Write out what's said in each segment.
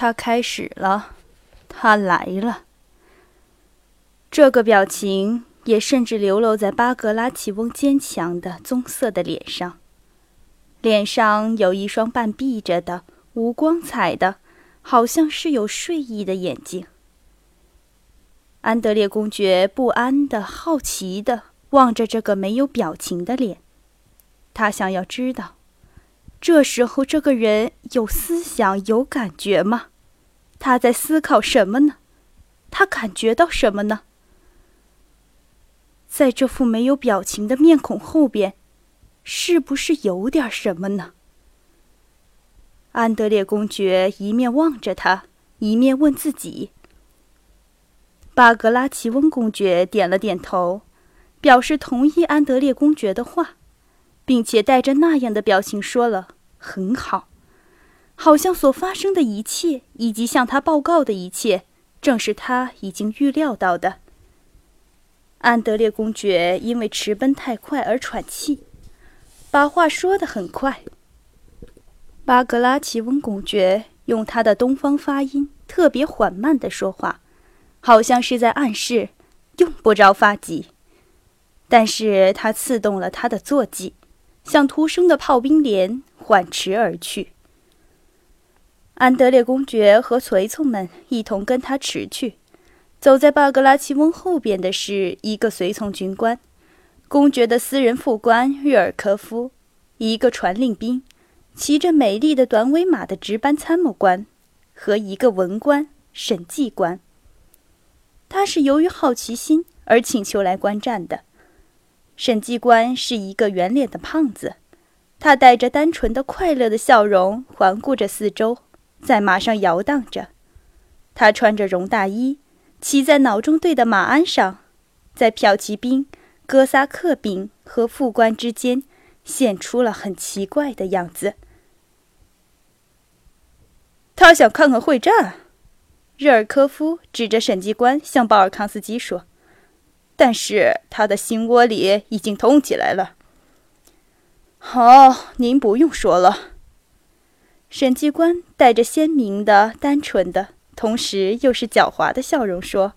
他开始了，他来了。这个表情也甚至流露在巴格拉奇翁坚强的棕色的脸上，脸上有一双半闭着的、无光彩的，好像是有睡意的眼睛。安德烈公爵不安的、好奇的望着这个没有表情的脸，他想要知道。这时候，这个人有思想、有感觉吗？他在思考什么呢？他感觉到什么呢？在这副没有表情的面孔后边，是不是有点什么呢？安德烈公爵一面望着他，一面问自己。巴格拉奇翁公爵点了点头，表示同意安德烈公爵的话。并且带着那样的表情说了：“很好，好像所发生的一切以及向他报告的一切，正是他已经预料到的。”安德烈公爵因为驰奔太快而喘气，把话说得很快。巴格拉奇翁公爵用他的东方发音特别缓慢地说话，好像是在暗示用不着发急，但是他刺动了他的坐骑。向徒生的炮兵连缓驰而去。安德烈公爵和随从们一同跟他驰去。走在巴格拉奇翁后边的是一个随从军官，公爵的私人副官日尔科夫，一个传令兵，骑着美丽的短尾马的值班参谋官，和一个文官审计官。他是由于好奇心而请求来观战的。审计官是一个圆脸的胖子，他带着单纯的快乐的笑容，环顾着四周，在马上摇荡着。他穿着绒大衣，骑在脑中队的马鞍上，在骠骑兵、哥萨克兵和副官之间，现出了很奇怪的样子。他想看看会战，日尔科夫指着审计官向鲍尔康斯基说。但是他的心窝里已经痛起来了。好，您不用说了。审计官带着鲜明的、单纯的，同时又是狡猾的笑容说，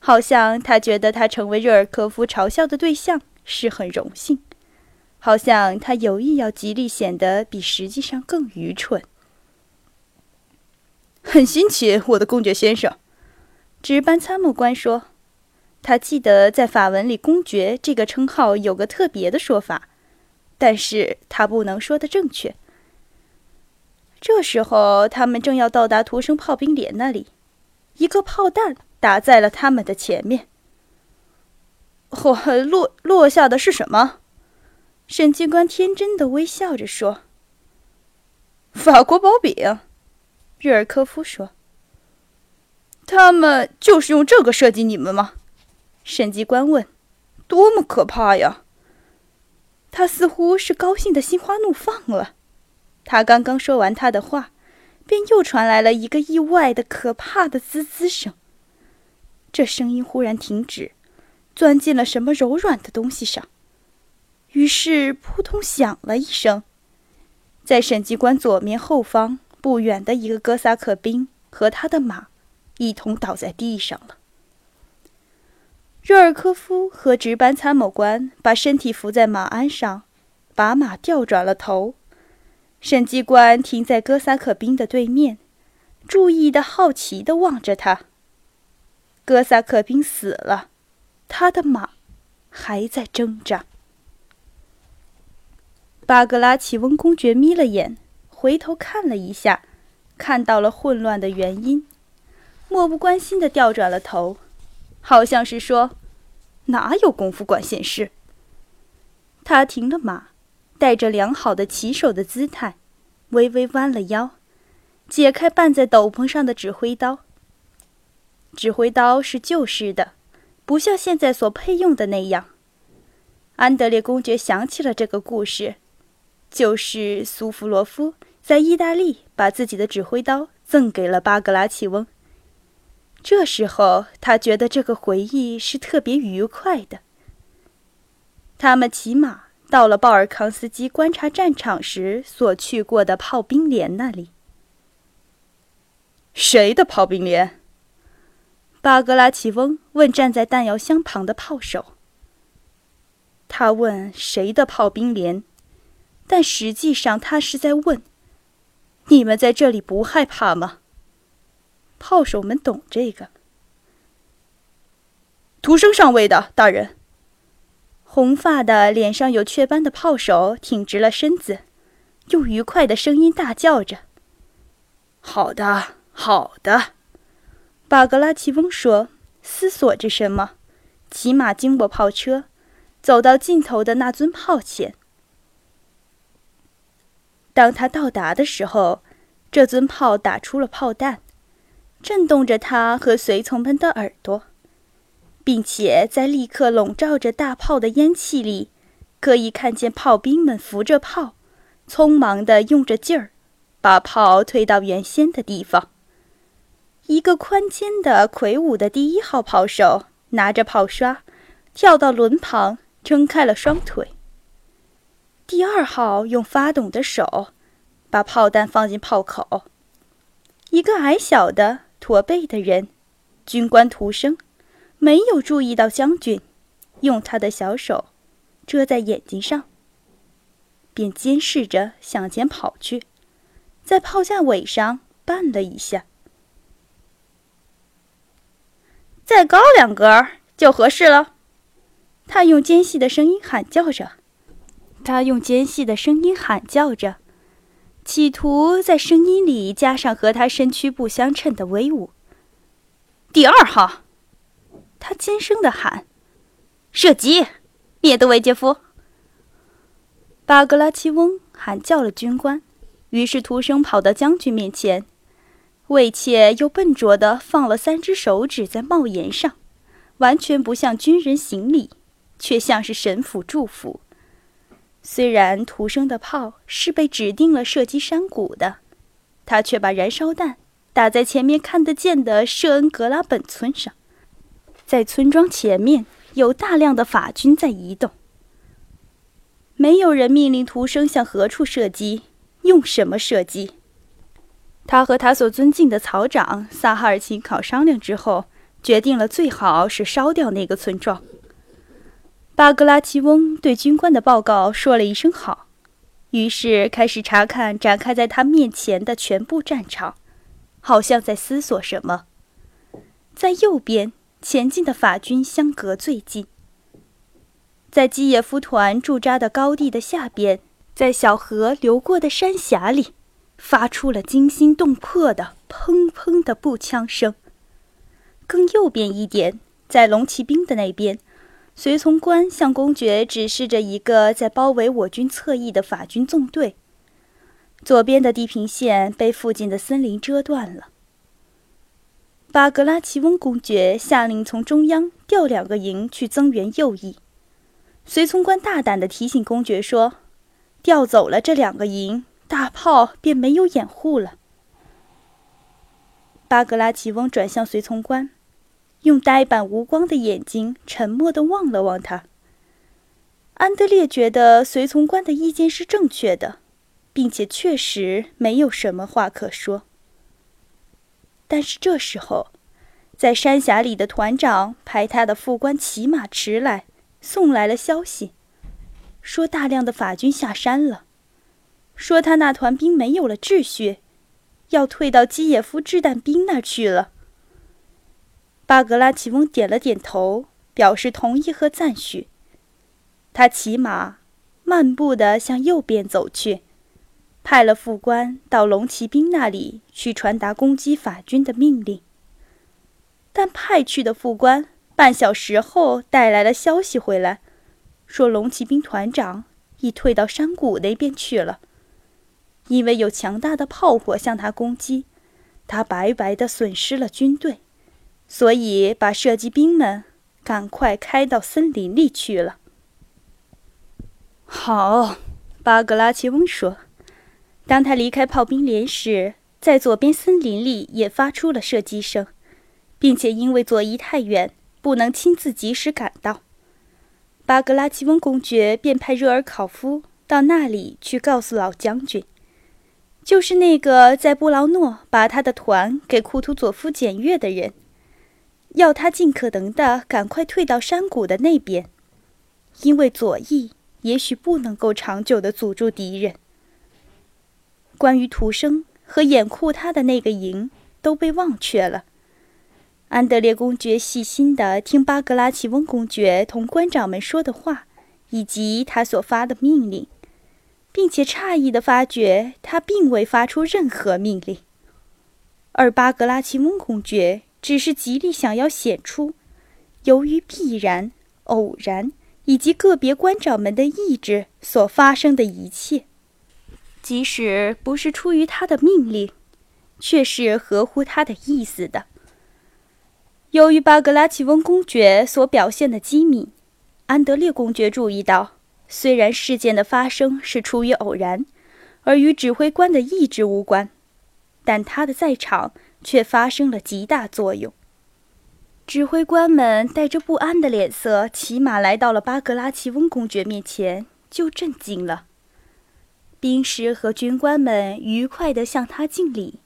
好像他觉得他成为热尔科夫嘲笑的对象是很荣幸，好像他有意要极力显得比实际上更愚蠢。很新奇，我的公爵先生，值班参谋官说。他记得在法文里“公爵”这个称号有个特别的说法，但是他不能说的正确。这时候，他们正要到达图生炮兵连那里，一个炮弹打在了他们的前面。嚯，落落下的是什么？审计官天真的微笑着说：“法国薄饼。”日尔科夫说：“他们就是用这个设计你们吗？”审计官问：“多么可怕呀！”他似乎是高兴的心花怒放了。他刚刚说完他的话，便又传来了一个意外的、可怕的滋滋声。这声音忽然停止，钻进了什么柔软的东西上，于是扑通响了一声，在审计官左面后方不远的一个哥萨克兵和他的马一同倒在地上了。热尔科夫和值班参谋官把身体伏在马鞍上，把马调转了头。审计官停在哥萨克兵的对面，注意的、好奇的望着他。哥萨克兵死了，他的马还在挣扎。巴格拉奇翁公爵眯了眼，回头看了一下，看到了混乱的原因，漠不关心的调转了头。好像是说，哪有功夫管闲事？他停了马，带着良好的骑手的姿态，微微弯了腰，解开绊在斗篷上的指挥刀。指挥刀是旧式的，不像现在所配用的那样。安德烈公爵想起了这个故事，就是苏弗罗夫在意大利把自己的指挥刀赠给了巴格拉奇翁。这时候，他觉得这个回忆是特别愉快的。他们骑马到了鲍尔康斯基观察战场时所去过的炮兵连那里。谁的炮兵连？巴格拉奇翁问站在弹药箱旁的炮手。他问谁的炮兵连，但实际上他是在问：你们在这里不害怕吗？炮手们懂这个。图生上尉的大人。红发的、脸上有雀斑的炮手挺直了身子，用愉快的声音大叫着：“好的，好的。”巴格拉奇翁说，思索着什么，骑马经过炮车。走到尽头的那尊炮前。当他到达的时候，这尊炮打出了炮弹，震动着他和随从们的耳朵，并且在立刻笼罩着大炮的烟气里，可以看见炮兵们扶着炮，匆忙地用着劲儿，把炮推到原先的地方。一个宽肩的、魁梧的第一号炮手拿着炮刷，跳到轮旁。撑开了双腿。第二号用发动的手，把炮弹放进炮口。一个矮小的、驼背的人，军官图生，没有注意到将军，用他的小手遮在眼睛上，便监视着向前跑去，在炮架尾上绊了一下。再高两格就合适了。他用尖细的声音喊叫着，他用尖细的声音喊叫着，企图在声音里加上和他身躯不相称的威武。第二号，他尖声的喊：“射击，灭德维杰夫！”巴格拉奇翁喊叫了军官，于是徒生跑到将军面前，畏怯又笨拙地放了三只手指在帽檐上，完全不像军人行礼。却像是神父祝福。虽然徒生的炮是被指定了射击山谷的，他却把燃烧弹打在前面看得见的舍恩格拉本村上。在村庄前面有大量的法军在移动。没有人命令徒生向何处射击，用什么射击。他和他所尊敬的草长萨哈尔琴考商量之后，决定了最好是烧掉那个村庄。巴格拉奇翁对军官的报告说了一声“好”，于是开始查看展开在他面前的全部战场，好像在思索什么。在右边前进的法军相隔最近，在基耶夫团驻扎的高地的下边，在小河流过的山峡里，发出了惊心动魄的砰砰的步枪声。更右边一点，在龙骑兵的那边。随从官向公爵指示着一个在包围我军侧翼的法军纵队。左边的地平线被附近的森林遮断了。巴格拉奇翁公爵下令从中央调两个营去增援右翼。随从官大胆地提醒公爵说：“调走了这两个营，大炮便没有掩护了。”巴格拉奇翁转向随从官。用呆板无光的眼睛沉默地望了望他。安德烈觉得随从官的意见是正确的，并且确实没有什么话可说。但是这时候，在山峡里的团长派他的副官骑马驰来，送来了消息，说大量的法军下山了，说他那团兵没有了秩序，要退到基耶夫掷弹兵那去了。巴格拉奇翁点了点头，表示同意和赞许。他骑马，漫步地向右边走去，派了副官到龙骑兵那里去传达攻击法军的命令。但派去的副官半小时后带来了消息回来，说龙骑兵团长已退到山谷那边去了，因为有强大的炮火向他攻击，他白白的损失了军队。所以，把射击兵们赶快开到森林里去了。好，巴格拉奇翁说。当他离开炮兵连时，在左边森林里也发出了射击声，并且因为左翼太远，不能亲自及时赶到。巴格拉奇翁公爵便派热尔考夫到那里去告诉老将军，就是那个在布劳诺把他的团给库图佐夫检阅的人，要他尽可能的赶快退到山谷的那边，因为左翼也许不能够长久的阻住敌人。关于图生和掩护他的那个营都被忘却了。安德烈公爵细心的听巴格拉奇翁公爵同官长们说的话，以及他所发的命令。并且诧异地发觉，他并未发出任何命令，而巴格拉奇翁公爵只是极力想要显出，由于必然、偶然以及个别官长们的意志所发生的一切，即使不是出于他的命令，却是合乎他的意思的。由于巴格拉奇翁公爵所表现的机敏，安德烈公爵注意到。虽然事件的发生是出于偶然，而与指挥官的意志无关，但他的在场却发生了极大作用。指挥官们带着不安的脸色骑马来到了巴格拉奇翁公爵面前，就震惊了。兵士和军官们愉快地向他敬礼，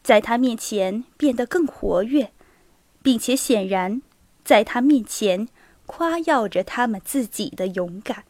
在他面前变得更活跃，并且显然在他面前夸耀着他们自己的勇敢。